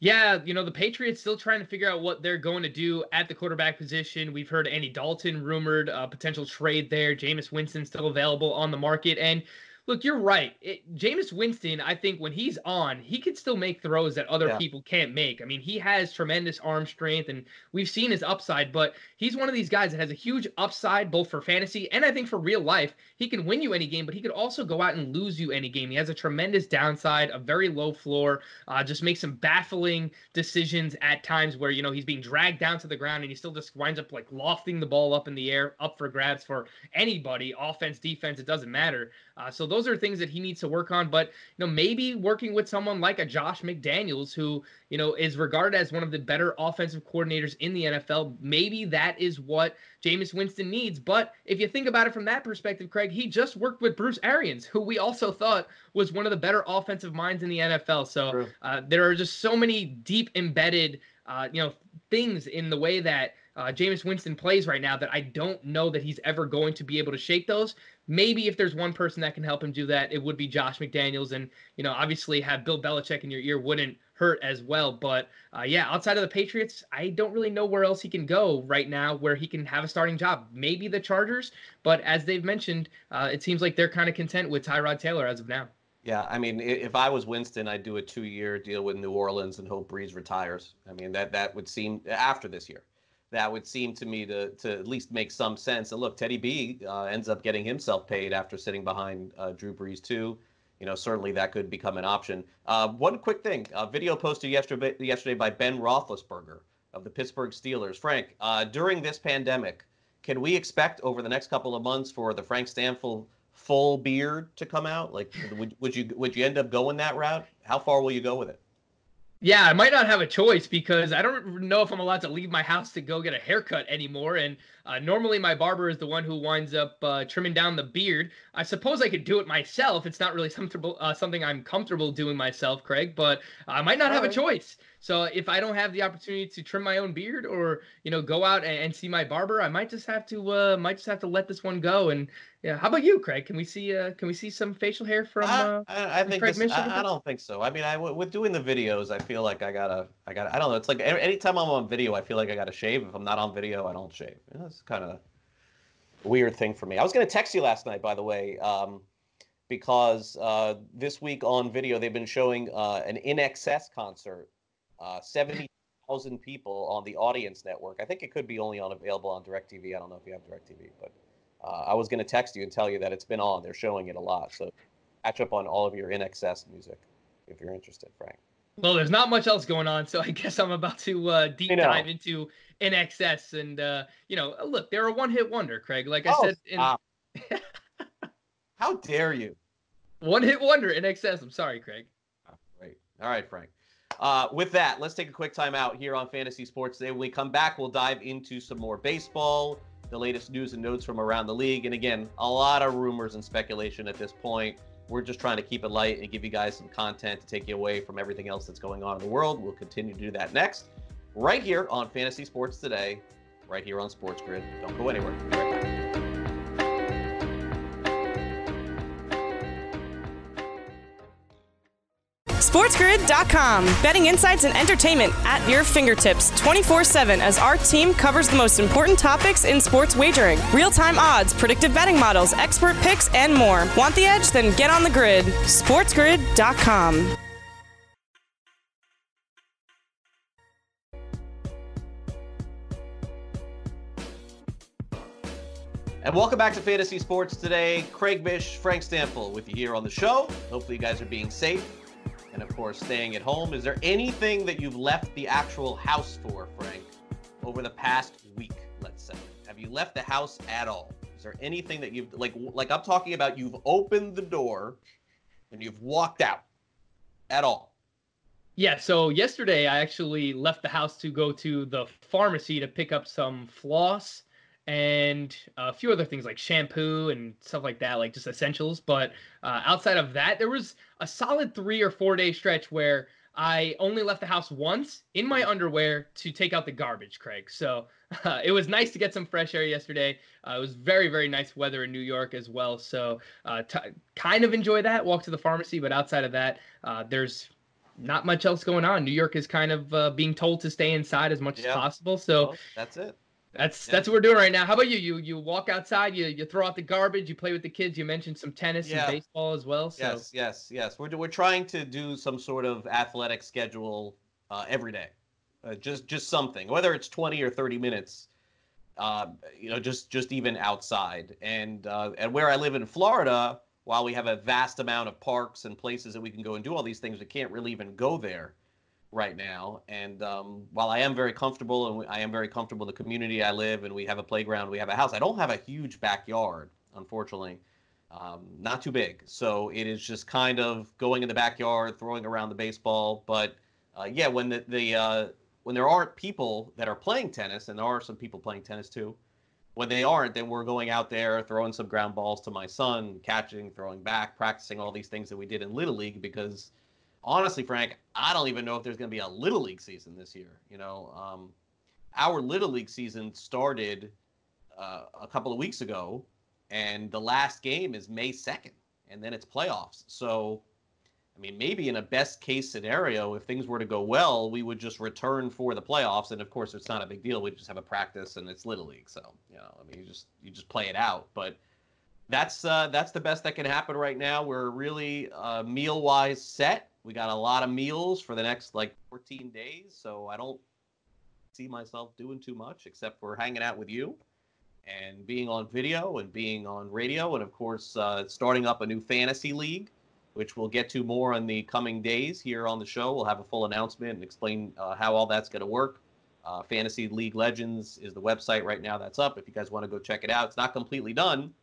Yeah, you know, the Patriots still trying to figure out what they're going to do at the quarterback position. We've heard Andy Dalton rumored uh, potential trade there. Jameis Winston still available on the market. And look, you're right. It, Jameis Winston, I think when he's on, he could still make throws that other yeah. people can't make. I mean, he has tremendous arm strength, and we've seen his upside. But he's one of these guys that has a huge upside both for fantasy and I think for real life. He can win you any game, but he could also go out and lose you any game. He has a tremendous downside, a very low floor. Uh, just makes some baffling decisions at times where you know he's being dragged down to the ground, and he still just winds up like lofting the ball up in the air, up for grabs for anybody, offense, defense, it doesn't matter. Uh, so those are things that he needs to work on. But you know, maybe working with someone like a Josh McDaniels, who you know is regarded as one of the better offensive coordinators in the NFL, maybe that is what Jameis Winston needs. But if you think about it from that perspective, Craig, he just worked with Bruce Arians, who we also thought was one of the better offensive minds in the NFL. So uh, there are just so many deep embedded, uh, you know, things in the way that uh, Jameis Winston plays right now that I don't know that he's ever going to be able to shake those. Maybe if there's one person that can help him do that, it would be Josh McDaniels. And, you know, obviously have Bill Belichick in your ear wouldn't hurt as well. But uh, yeah, outside of the Patriots, I don't really know where else he can go right now where he can have a starting job. Maybe the Chargers, but as they've mentioned, uh, it seems like they're kind of content with Tyrod Taylor as of now. Yeah, I mean, if I was Winston, I'd do a two-year deal with New Orleans and hope Brees retires. I mean, that that would seem after this year that would seem to me to to at least make some sense. And look, Teddy B uh, ends up getting himself paid after sitting behind uh, Drew Brees too. You know, certainly that could become an option. Uh, one quick thing: a video posted yesterday yesterday by Ben Roethlisberger of the Pittsburgh Steelers. Frank, uh, during this pandemic, can we expect over the next couple of months for the Frank Stampfl full beard to come out? Like, would would you would you end up going that route? How far will you go with it? Yeah, I might not have a choice because I don't know if I'm allowed to leave my house to go get a haircut anymore. And uh, normally my barber is the one who winds up uh, trimming down the beard. I suppose I could do it myself. It's not really *laughs* comfortable, uh, something I'm comfortable doing myself, Craig, but I might not All have right. a choice. So if I don't have the opportunity to trim my own beard or you know go out and, and see my barber, I might just have to uh, might just have to let this one go. And yeah, how about you, Craig? Can we see uh, can we see some facial hair from? Uh, I, I think this, I, I, don't think so. I mean, I with doing the videos, I feel like I gotta I gotta I don't know. It's like anytime I'm on video, I feel like I gotta shave. If I'm not on video, I don't shave. You know, it's kind of weird thing for me. I was going to text you last night, by the way, um, because uh, this week on video they've been showing uh, an INXS concert, uh, seventy thousand people on the Audience Network. I think it could be only on available on Directv. I don't know if you have Directv, but uh, I was going to text you and tell you that it's been on. They're showing it a lot, so catch up on all of your INXS music if you're interested, Frank. Well, there's not much else going on, so I *laughs* guess I'm about to uh, deep dive into INXS. And uh, you know, look, they're a one-hit wonder, Craig. Like I oh, said, in... *laughs* how dare you? One-hit wonder INXS. I'm sorry, Craig. Oh, great. All right, Frank. Uh, with that, let's take a quick time out here on Fantasy Sports Today. When we come back, we'll dive into some more baseball, the latest news and notes from around the league, and again, a lot of rumors and speculation at this point. We're just trying to keep it light and give you guys some content to take you away from everything else that's going on in the world. We'll continue to do that next, right here on Fantasy Sports Today, right here on Sports Grid. Don't go anywhere. SportsGrid.com. Betting insights and entertainment at your fingertips 24 7 as our team covers the most important topics in sports wagering real time odds, predictive betting models, expert picks, and more. Want the edge? Then get on the grid. SportsGrid.com. And welcome back to Fantasy Sports today. Craig Mish, Frank Stampfl with you here on the show. Hopefully, you guys are being safe and of course staying at home. Is there anything that you've left the actual house for, Frank, over the past week, let's say? Have you left the house at all? Is there anything that you've like like I'm talking about you've opened the door and you've walked out at all? Yeah, so yesterday I actually left the house to go to the pharmacy to pick up some floss and a few other things like shampoo and stuff like that, like just essentials. But uh, outside of that, there was a solid three or four day stretch where I only left the house once in my underwear to take out the garbage, Craig. So uh, *laughs* it was nice to get some fresh air yesterday. Uh, it was very, very nice weather in New York as well. So uh, t- kind of enjoy that walk to the pharmacy. But outside of that, uh, there's not much else going on. New York is kind of uh, being told to stay inside as much as possible. So well, that's it. That's that's what we're doing right now. How about you? You you walk outside, you you throw out the garbage, you play with the kids. You mentioned some tennis yeah. and baseball as well. So. Yes, yes, yes. We're we're trying to do some sort of athletic schedule uh, every day, uh, just just something, whether it's twenty or thirty minutes. Uh, you know, just just even outside, and uh, and where I live in Florida, while we have a vast amount of parks and places that we can go and do all these things, we can't really even go there right now. And um, while I am very comfortable and I am very comfortable in the community I live and we have a playground, we have a house, I don't have a huge backyard, unfortunately. Um, not too big. So it is just kind of going in the backyard, throwing around the baseball. But uh, yeah, when the, the uh, when there aren't people that are playing tennis, and there are some people playing tennis too, when they aren't, then we're going out there throwing some ground balls to my son, catching, throwing back, practicing all these things that we did in Little League because honestly, Frank, I don't even know if there's going to be a little league season this year. You know, um, our little league season started uh, a couple of weeks ago, and the last game is May second, and then it's playoffs. So, I mean, maybe in a best case scenario, if things were to go well, we would just return for the playoffs, and of course, it's not a big deal. We just have a practice, and it's little league. So, you know, I mean, you just you just play it out, but that's uh, that's the best that can happen right now. We're really uh, meal wise set. We got a lot of meals for the next like 14 days, so I don't see myself doing too much except for hanging out with you and being on video and being on radio, and of course uh, starting up a new fantasy league, which we'll get to more in the coming days here on the show. We'll have a full announcement and explain uh, how all that's going to work. Uh, Fantasy League Legends is the website right now that's up. If you guys want to go check it out, it's not completely done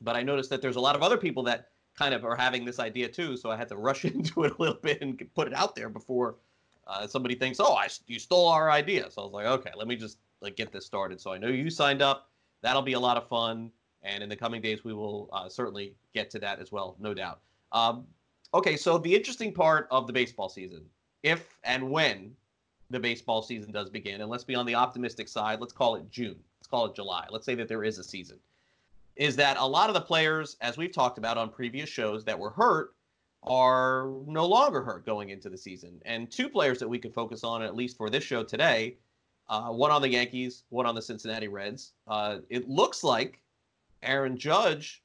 but I noticed that there's a lot of other people that kind of are having this idea too. So I had to rush *laughs* into it a little bit and put it out there before uh, somebody thinks, "Oh, I you stole our idea." So I was like, "Okay, let me just like get this started." So I know you signed up. That'll be a lot of fun, and in the coming days we will uh, certainly get to that as well, no doubt. Um, okay, so the interesting part of the baseball season, if and when the baseball season does begin, and let's be on the optimistic side, let's call it June, let's call it July. Let's say that there is a season is that a lot of the players, as we've talked about on previous shows, that were hurt are no longer hurt going into the season. And two players that we could focus on, at least for this show today, uh, one on the Yankees, one on the Cincinnati Reds. Uh, it looks like Aaron Judge,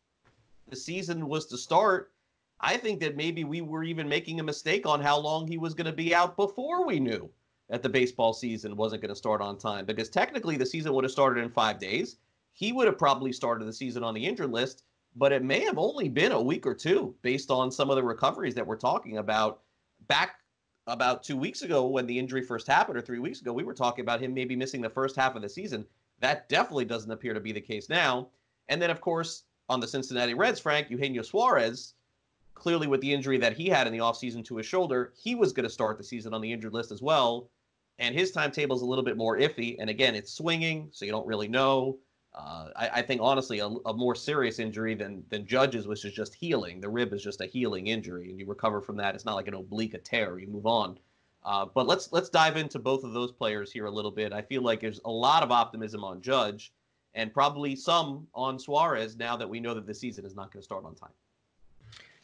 the season was to start. I think that maybe we were even making a mistake on how long he was going to be out before we knew that the baseball season wasn't going to start on time because technically the season would have started in five days. He would have probably started the season on the injured list, but it may have only been a week or two based on some of the recoveries that we're talking about. Back about two weeks ago when the injury first happened, or three weeks ago, we were talking about him maybe missing the first half of the season. That definitely doesn't appear to be the case now. And then, of course, on the Cincinnati Reds, Frank, Eugenio Suarez, clearly with the injury that he had in the offseason to his shoulder, he was going to start the season on the injured list as well. And his timetable is a little bit more iffy. And again, it's swinging, so you don't really know. Uh, I, I, think honestly, a, a, more serious injury than than Judge's, which is just healing. The rib is just a healing injury, and you recover from that. It's not like an oblique, tear. You move on. Uh, but let's let's dive into both of those players here a little bit. I feel like there's a lot of optimism on Judge, and probably some on Suarez now that we know that the season is not going to start on time.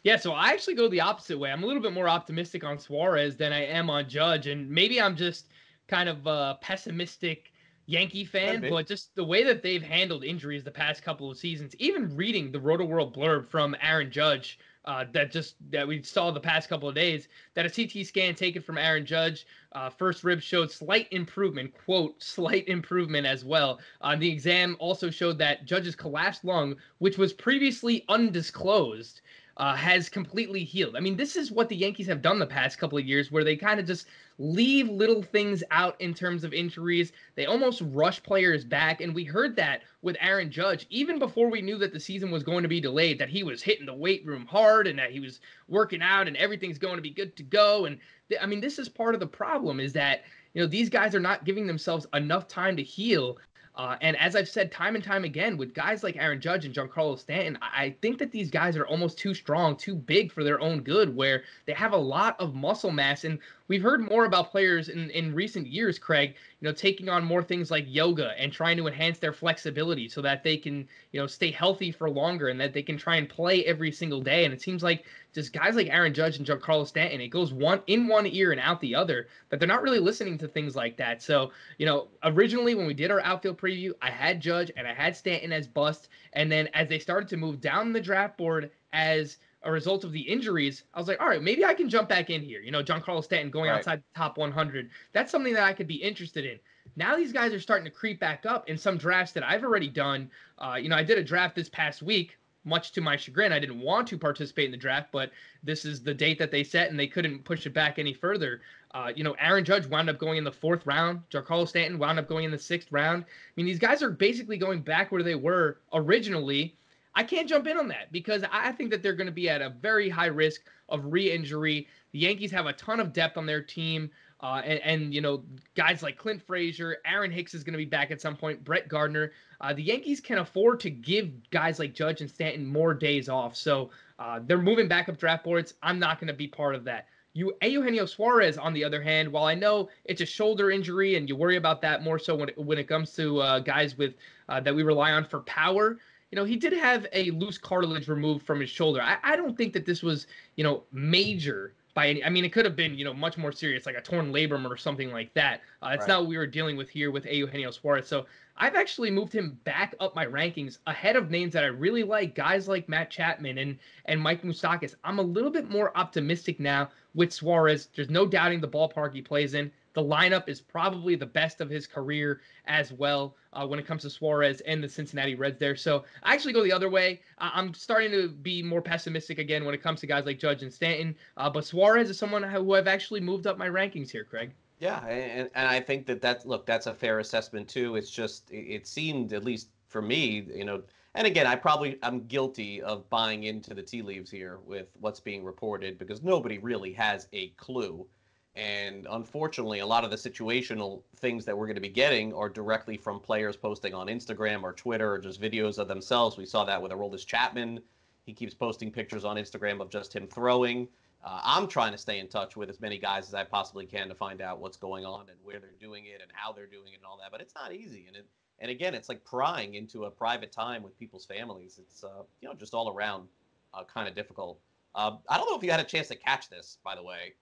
Yeah, so I actually go the opposite way. I'm a little bit more optimistic on Suarez than I am on Judge, and maybe I'm just kind of a pessimistic Yankee fan, but just the way that they've handled injuries the past couple of seasons, even reading the Rotoworld blurb from Aaron Judge uh, that just that we saw the past couple of days that a CT scan taken from Aaron Judge uh, first rib showed slight improvement quote slight improvement as well. Uh, the exam also showed that Judge's collapsed lung which was previously undisclosed uh, has completely healed. I mean, this is what the Yankees have done the past couple of years, where they kind of just leave little things out in terms of injuries. They almost rush players back, and we heard that with Aaron Judge even before we knew that the season was going to be delayed. That he was hitting the weight room hard, and that he was working out, and everything's going to be good to go. And th- I mean, this is part of the problem is that you know these guys are not giving themselves enough time to heal uh, and as I've said time and time again, with guys like Aaron Judge and Giancarlo Stanton, I think that these guys are almost too strong, too big for their own good, where they have a lot of muscle mass. And we've heard more about players in, in recent years, Craig, you know, taking on more things like yoga and trying to enhance their flexibility so that they can, you know, stay healthy for longer and that they can try and play every single day. And it seems like just guys like Aaron Judge and Giancarlo Stanton, it goes one in one ear and out the other, that they're not really listening to things like that. So, you know, originally when we did our outfield preview, I had Judge and I had Stanton as bust. And then as they started to move down the draft board as a result of the injuries, I was like, all right, maybe I can jump back in here. You know, Giancarlo Stanton going right. outside the top 100. That's something that I could be interested in. Now these guys are starting to creep back up in some drafts that I've already done. Uh, you know, I did a draft this past week much to my chagrin, I didn't want to participate in the draft, but this is the date that they set, and they couldn't push it back any further. Uh, you know, Aaron Judge wound up going in the fourth round. Giancarlo Stanton wound up going in the sixth round. I mean, these guys are basically going back where they were originally. I can't jump in on that because I think that they're going to be at a very high risk of re-injury. The Yankees have a ton of depth on their team. Uh, and, and, you know, guys like Clint Frazier, Aaron Hicks is going to be back at some point, Brett Gardner. Uh, the Yankees can afford to give guys like Judge and Stanton more days off. So uh, they're moving back up draft boards. I'm not going to be part of that. You, Eugenio Suarez, on the other hand, while I know it's a shoulder injury and you worry about that more so when it, when it comes to uh, guys with uh, that we rely on for power, you know, he did have a loose cartilage removed from his shoulder. I, I don't think that this was, you know, major by any. I mean, it could have been you know much more serious, like a torn labrum or something like that. Uh, it's right. not what we were dealing with here with Eugenio Suarez. So I've actually moved him back up my rankings ahead of names that I really like, guys like Matt Chapman and and Mike Moustakas. I'm a little bit more optimistic now with Suarez. There's no doubting the ballpark he plays in. The lineup is probably the best of his career as well uh, when it comes to Suarez and the Cincinnati Reds there. So I actually go the other way. I'm starting to be more pessimistic again when it comes to guys like Judge and Stanton. Uh, but Suarez is someone who I've actually moved up my rankings here, Craig. Yeah, and, and I think that that look that's a fair assessment too. It's just it seemed at least for me, you know, and again, I probably I'm guilty of buying into the tea leaves here with what's being reported because nobody really has a clue. And unfortunately, a lot of the situational things that we're going to be getting are directly from players posting on Instagram or Twitter or just videos of themselves. We saw that with Aroldis Chapman. He keeps posting pictures on Instagram of just him throwing. Uh, I'm trying to stay in touch with as many guys as I possibly can to find out what's going on and where they're doing it and how they're doing it and all that. But it's not easy, and it and again, it's like prying into a private time with people's families. It's uh, you know just all around uh, kind of difficult. Uh, I don't know if you had a chance to catch this, by the way,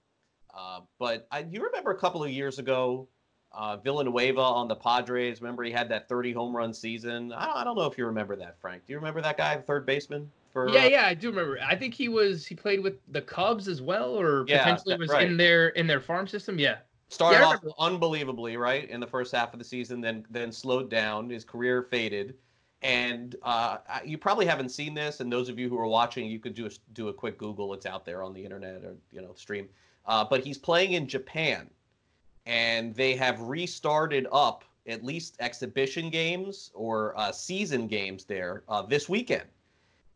uh, but I, you remember a couple of years ago Uh, Villanueva on the Padres. Remember, he had that 30 home run season. I don't, I don't know if you remember that, Frank. Do you remember that guy, third baseman? For, yeah, uh, yeah, I do remember. I think he was he played with the Cubs as well, or yeah, potentially was right. in their in their farm system. Yeah, started yeah, off unbelievably right in the first half of the season, then then slowed down. His career faded, and uh, you probably haven't seen this. And those of you who are watching, you could do a, do a quick Google. It's out there on the internet or you know stream. Uh, but he's playing in Japan, and they have restarted up at least exhibition games or uh, season games there uh, this weekend.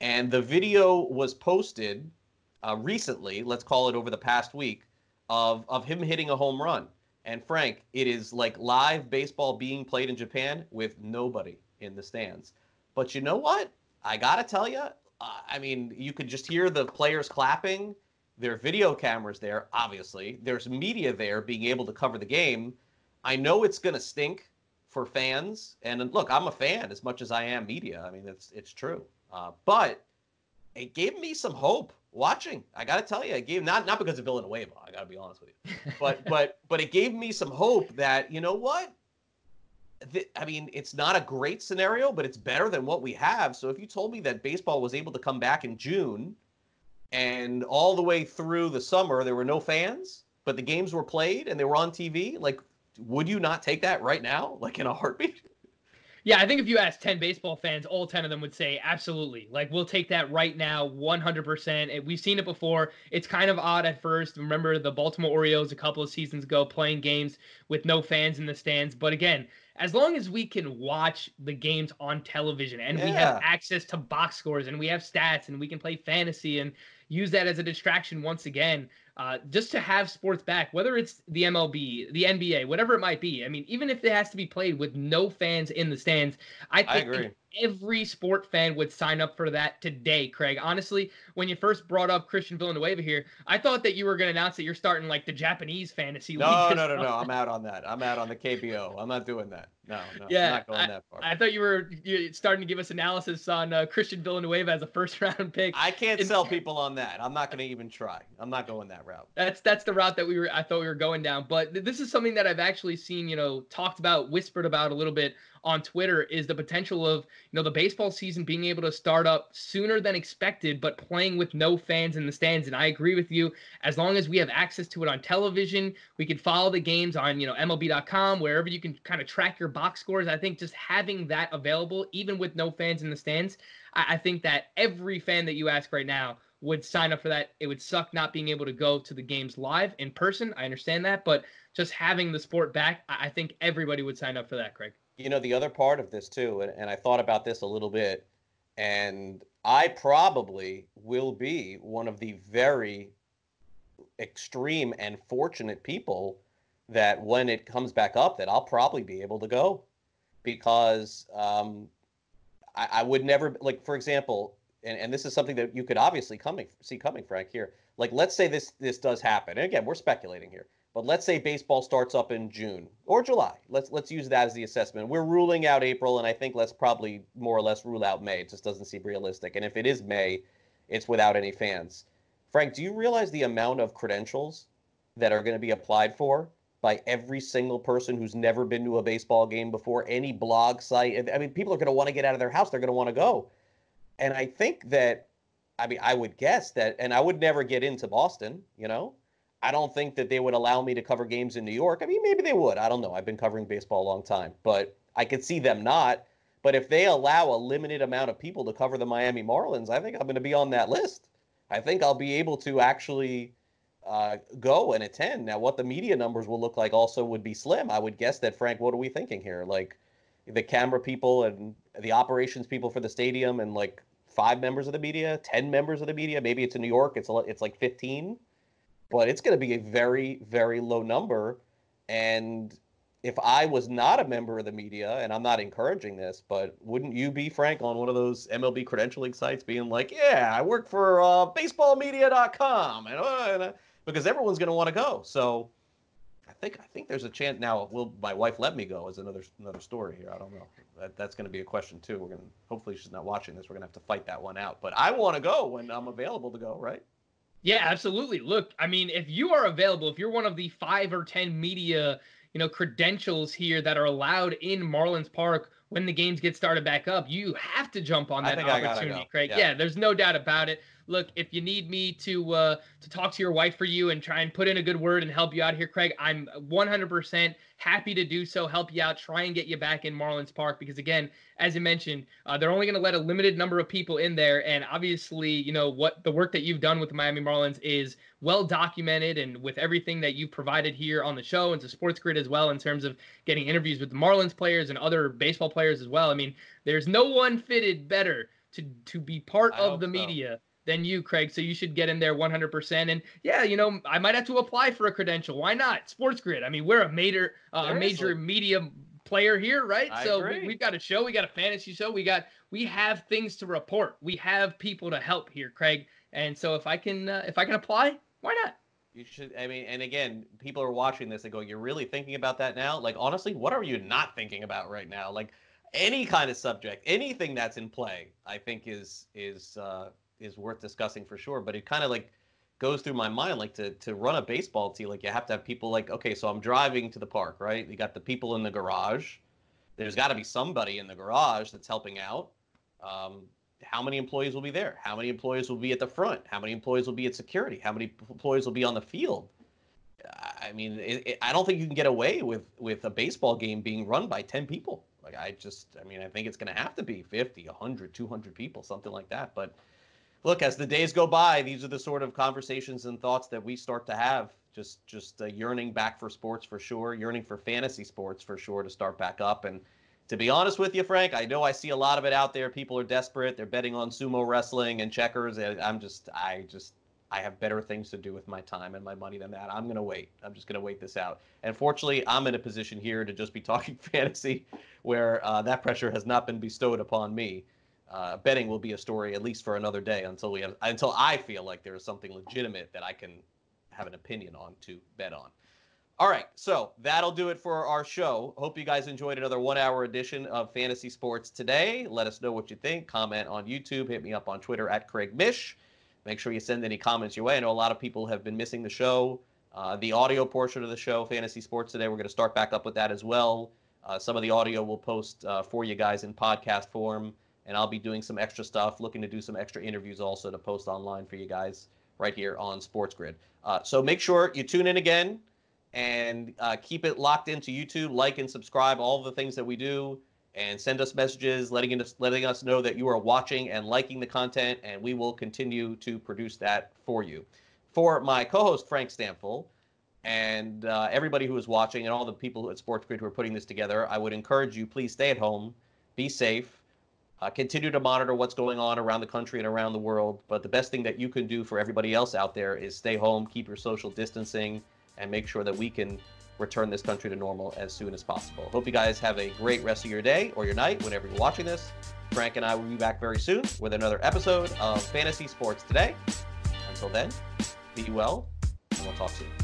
And the video was posted uh, recently, let's call it over the past week, of, of him hitting a home run. And Frank, it is like live baseball being played in Japan with nobody in the stands. But you know what? I got to tell you, I mean, you could just hear the players clapping. There are video cameras there, obviously. There's media there being able to cover the game. I know it's going to stink for fans. And look, I'm a fan as much as I am media. I mean, it's it's true. Uh, but it gave me some hope watching. I got to tell you, it gave not not because of Villanueva. I got to be honest with you, *laughs* but but but it gave me some hope that you know what. I mean, it's not a great scenario, but it's better than what we have. So if you told me that baseball was able to come back in June and all the way through the summer there were no fans, but the games were played and they were on TV, like would you not take that right now, *laughs* like in a heartbeat? Yeah, I think if you ask 10 baseball fans, all 10 of them would say absolutely. Like, we'll take that right now, 100%. We've seen it before. It's kind of odd at first. Remember the Baltimore Orioles a couple of seasons ago playing games with no fans in the stands. But again, as long as we can watch the games on television and yeah. we have access to box scores and we have stats and we can play fantasy and use that as a distraction once again, uh, just to have sports back, whether it's the MLB, the NBA, whatever it might be. I mean, even if it has to be played with no fans in the stands, I think I every sport fan would sign up for that today, Craig. Honestly, when you first brought up Christian Villanueva here, I thought that you were going to announce that you're starting like the Japanese fantasy no, league. No, no, no, no. I'm out on that. I'm out on the KBO. I'm not doing that. No, no. Yeah, I'm not going I, that far. I thought you were starting to give us analysis on uh, Christian Villanueva as a first round pick. I can't sell people on that. I'm not going to even try. I'm not going that route. That's that's the route that we were. I thought we were going down. But th- this is something that I've actually seen, you know, talked about, whispered about a little bit on Twitter is the potential of you know the baseball season being able to start up sooner than expected, but playing with no fans in the stands. And I agree with you. As long as we have access to it on television, we can follow the games on you know MLB.com, wherever you can kind of track your box scores. I think just having that available, even with no fans in the stands, I, I think that every fan that you ask right now would sign up for that. It would suck not being able to go to the games live in person. I understand that, but just having the sport back, I think everybody would sign up for that, Craig you know, the other part of this too, and, and I thought about this a little bit, and I probably will be one of the very extreme and fortunate people that when it comes back up, that I'll probably be able to go because um, I, I would never like, for example, and, and this is something that you could obviously coming see coming, Frank. Here, like let's say this this does happen. And again, we're speculating here. But let's say baseball starts up in June or July. Let's let's use that as the assessment. We're ruling out April, and I think let's probably more or less rule out May. It just doesn't seem realistic. And if it is May, it's without any fans. Frank, do you realize the amount of credentials that are going to be applied for by every single person who's never been to a baseball game before? Any blog site? I mean, people are going to want to get out of their house. They're going to want to go. And I think that, I mean, I would guess that, and I would never get into Boston, you know, I don't think that they would allow me to cover games in New York. I mean, maybe they would. I don't know. I've been covering baseball a long time, but I could see them not. But if they allow a limited amount of people to cover the Miami Marlins, I think I'm going to be on that list. I think I'll be able to actually uh, go and attend. Now, what the media numbers will look like also would be slim. I would guess that, Frank, what are we thinking here? Like the camera people and the operations people for the stadium and like five members of the media, 10 members of the media. Maybe it's in New York, it's, a, it's like 15 but it's going to be a very, very low number. And if I was not a member of the media, and I'm not encouraging this, but wouldn't you be, Frank, on one of those MLB credentialing sites being like, yeah, I work for uh, baseballmedia.com, and, uh, and uh, because everyone's going to want to go. So think I think there's a chance now. Will my wife let me go? Is another another story here. I don't know. That, that's going to be a question too. We're going to hopefully she's not watching this. We're going to have to fight that one out. But I want to go when I'm available to go. Right. Yeah, absolutely. Look, I mean, if you are available, if you're one of the five or 10 media you know, credentials here that are allowed in Marlins Park when the games get started back up. You have to jump on that opportunity, go. Craig. Yeah. yeah. there's no doubt about it. Look, if you need me to uh, to talk to your wife for you and try and put in a good word and help you out here, Craig, I'm 100% happy to do so. Help you out, try and get you back in Marlins Park because again, as you mentioned, uh, they're only going to let a limited number of people in there, and obviously, you know what the work that you've done with the Miami Marlins is well documented, and with everything that you've provided here on the show and to Sports Grid as well in terms of getting interviews with the Marlins players and other baseball players as well. I mean, there's no one fitted better to to be part I of the so. Than you, Craig. So you should get in there 100%. And yeah, you know, I might have to apply for a credential. Why not? Sports Grid. I mean, we're a major, uh, a major media player here, right? I so agree. we, have got a show, we got a fantasy show, we got, we have things to report. We have people to help here, Craig. And so if I can, uh, if I can apply, why not? You should. I mean, and again, people are watching this and go, "You're really thinking about that now?" Like, honestly, what are you not thinking about right now? Like, any kind of subject, anything that's in play, I think is is uh, is worth discussing for sure. But it kind of like goes through my mind like to to run a baseball team like you have to have people like okay so i'm driving to the park right? You got the people in the garage. There's got to be somebody in the garage that's helping out. Um, how many employees will be there? How many employees will be at the front? How many employees will be at security? How many employees will be on the field? I mean it, it, i don't think you can get away with with a baseball game being run by 10 people. Like i just i mean i think it's going to have to be 50 100 200 people something like that but look, as the days go by, these are the sort of conversations and thoughts that we start to have. Just, just uh, yearning back for sports for sure, yearning for fantasy sports for sure to start back up. And to be honest with you, Frank, I know I see a lot of it out there. People are desperate. They're betting on sumo wrestling and checkers. I'm just, I just, I have better things to do with my time and my money than that. I'm going to wait. I'm just going to wait this out. And fortunately, I'm in a position here to just be talking *laughs* fantasy where uh, that pressure has not been bestowed upon me uh, betting will be a story at least for another day until we have until I feel like there is something legitimate that I can have an opinion on to bet on. All right, so that'll do it for our show. Hope you guys enjoyed another one-hour edition of Fantasy Sports today. Let us know what you think. Comment on YouTube. Hit me up on Twitter at Craig Mish. Make sure you send any comments your way. I know a lot of people have been missing the show. Uh, the audio portion of the show, Fantasy Sports today, we're going to start back up with that as well. Uh, some of the audio we'll post uh, for you guys in podcast form and I'll be doing some extra stuff, looking to do some extra interviews also to post online for you guys right here on Sports Grid. Uh, so make sure you tune in again and uh, keep it locked into YouTube. Like and subscribe, all the things that we do, and send us messages letting us letting us know that you are watching and liking the content, and we will continue to produce that for you. For my co-host Frank Stampfl and uh, everybody who is watching and all the people at Sports Grid who are putting this together, I would encourage you please stay at home, be safe uh, continue to monitor what's going on around the country and around the world. But the best thing that you can do for everybody else out there is stay home, keep your social distancing, and make sure that we can return this country to normal as soon as possible. Hope you guys have a great rest of your day or your night whenever you're watching this. Frank and I will be back very soon with another episode of Fantasy Sports Today. Until then, be well, and we'll talk soon.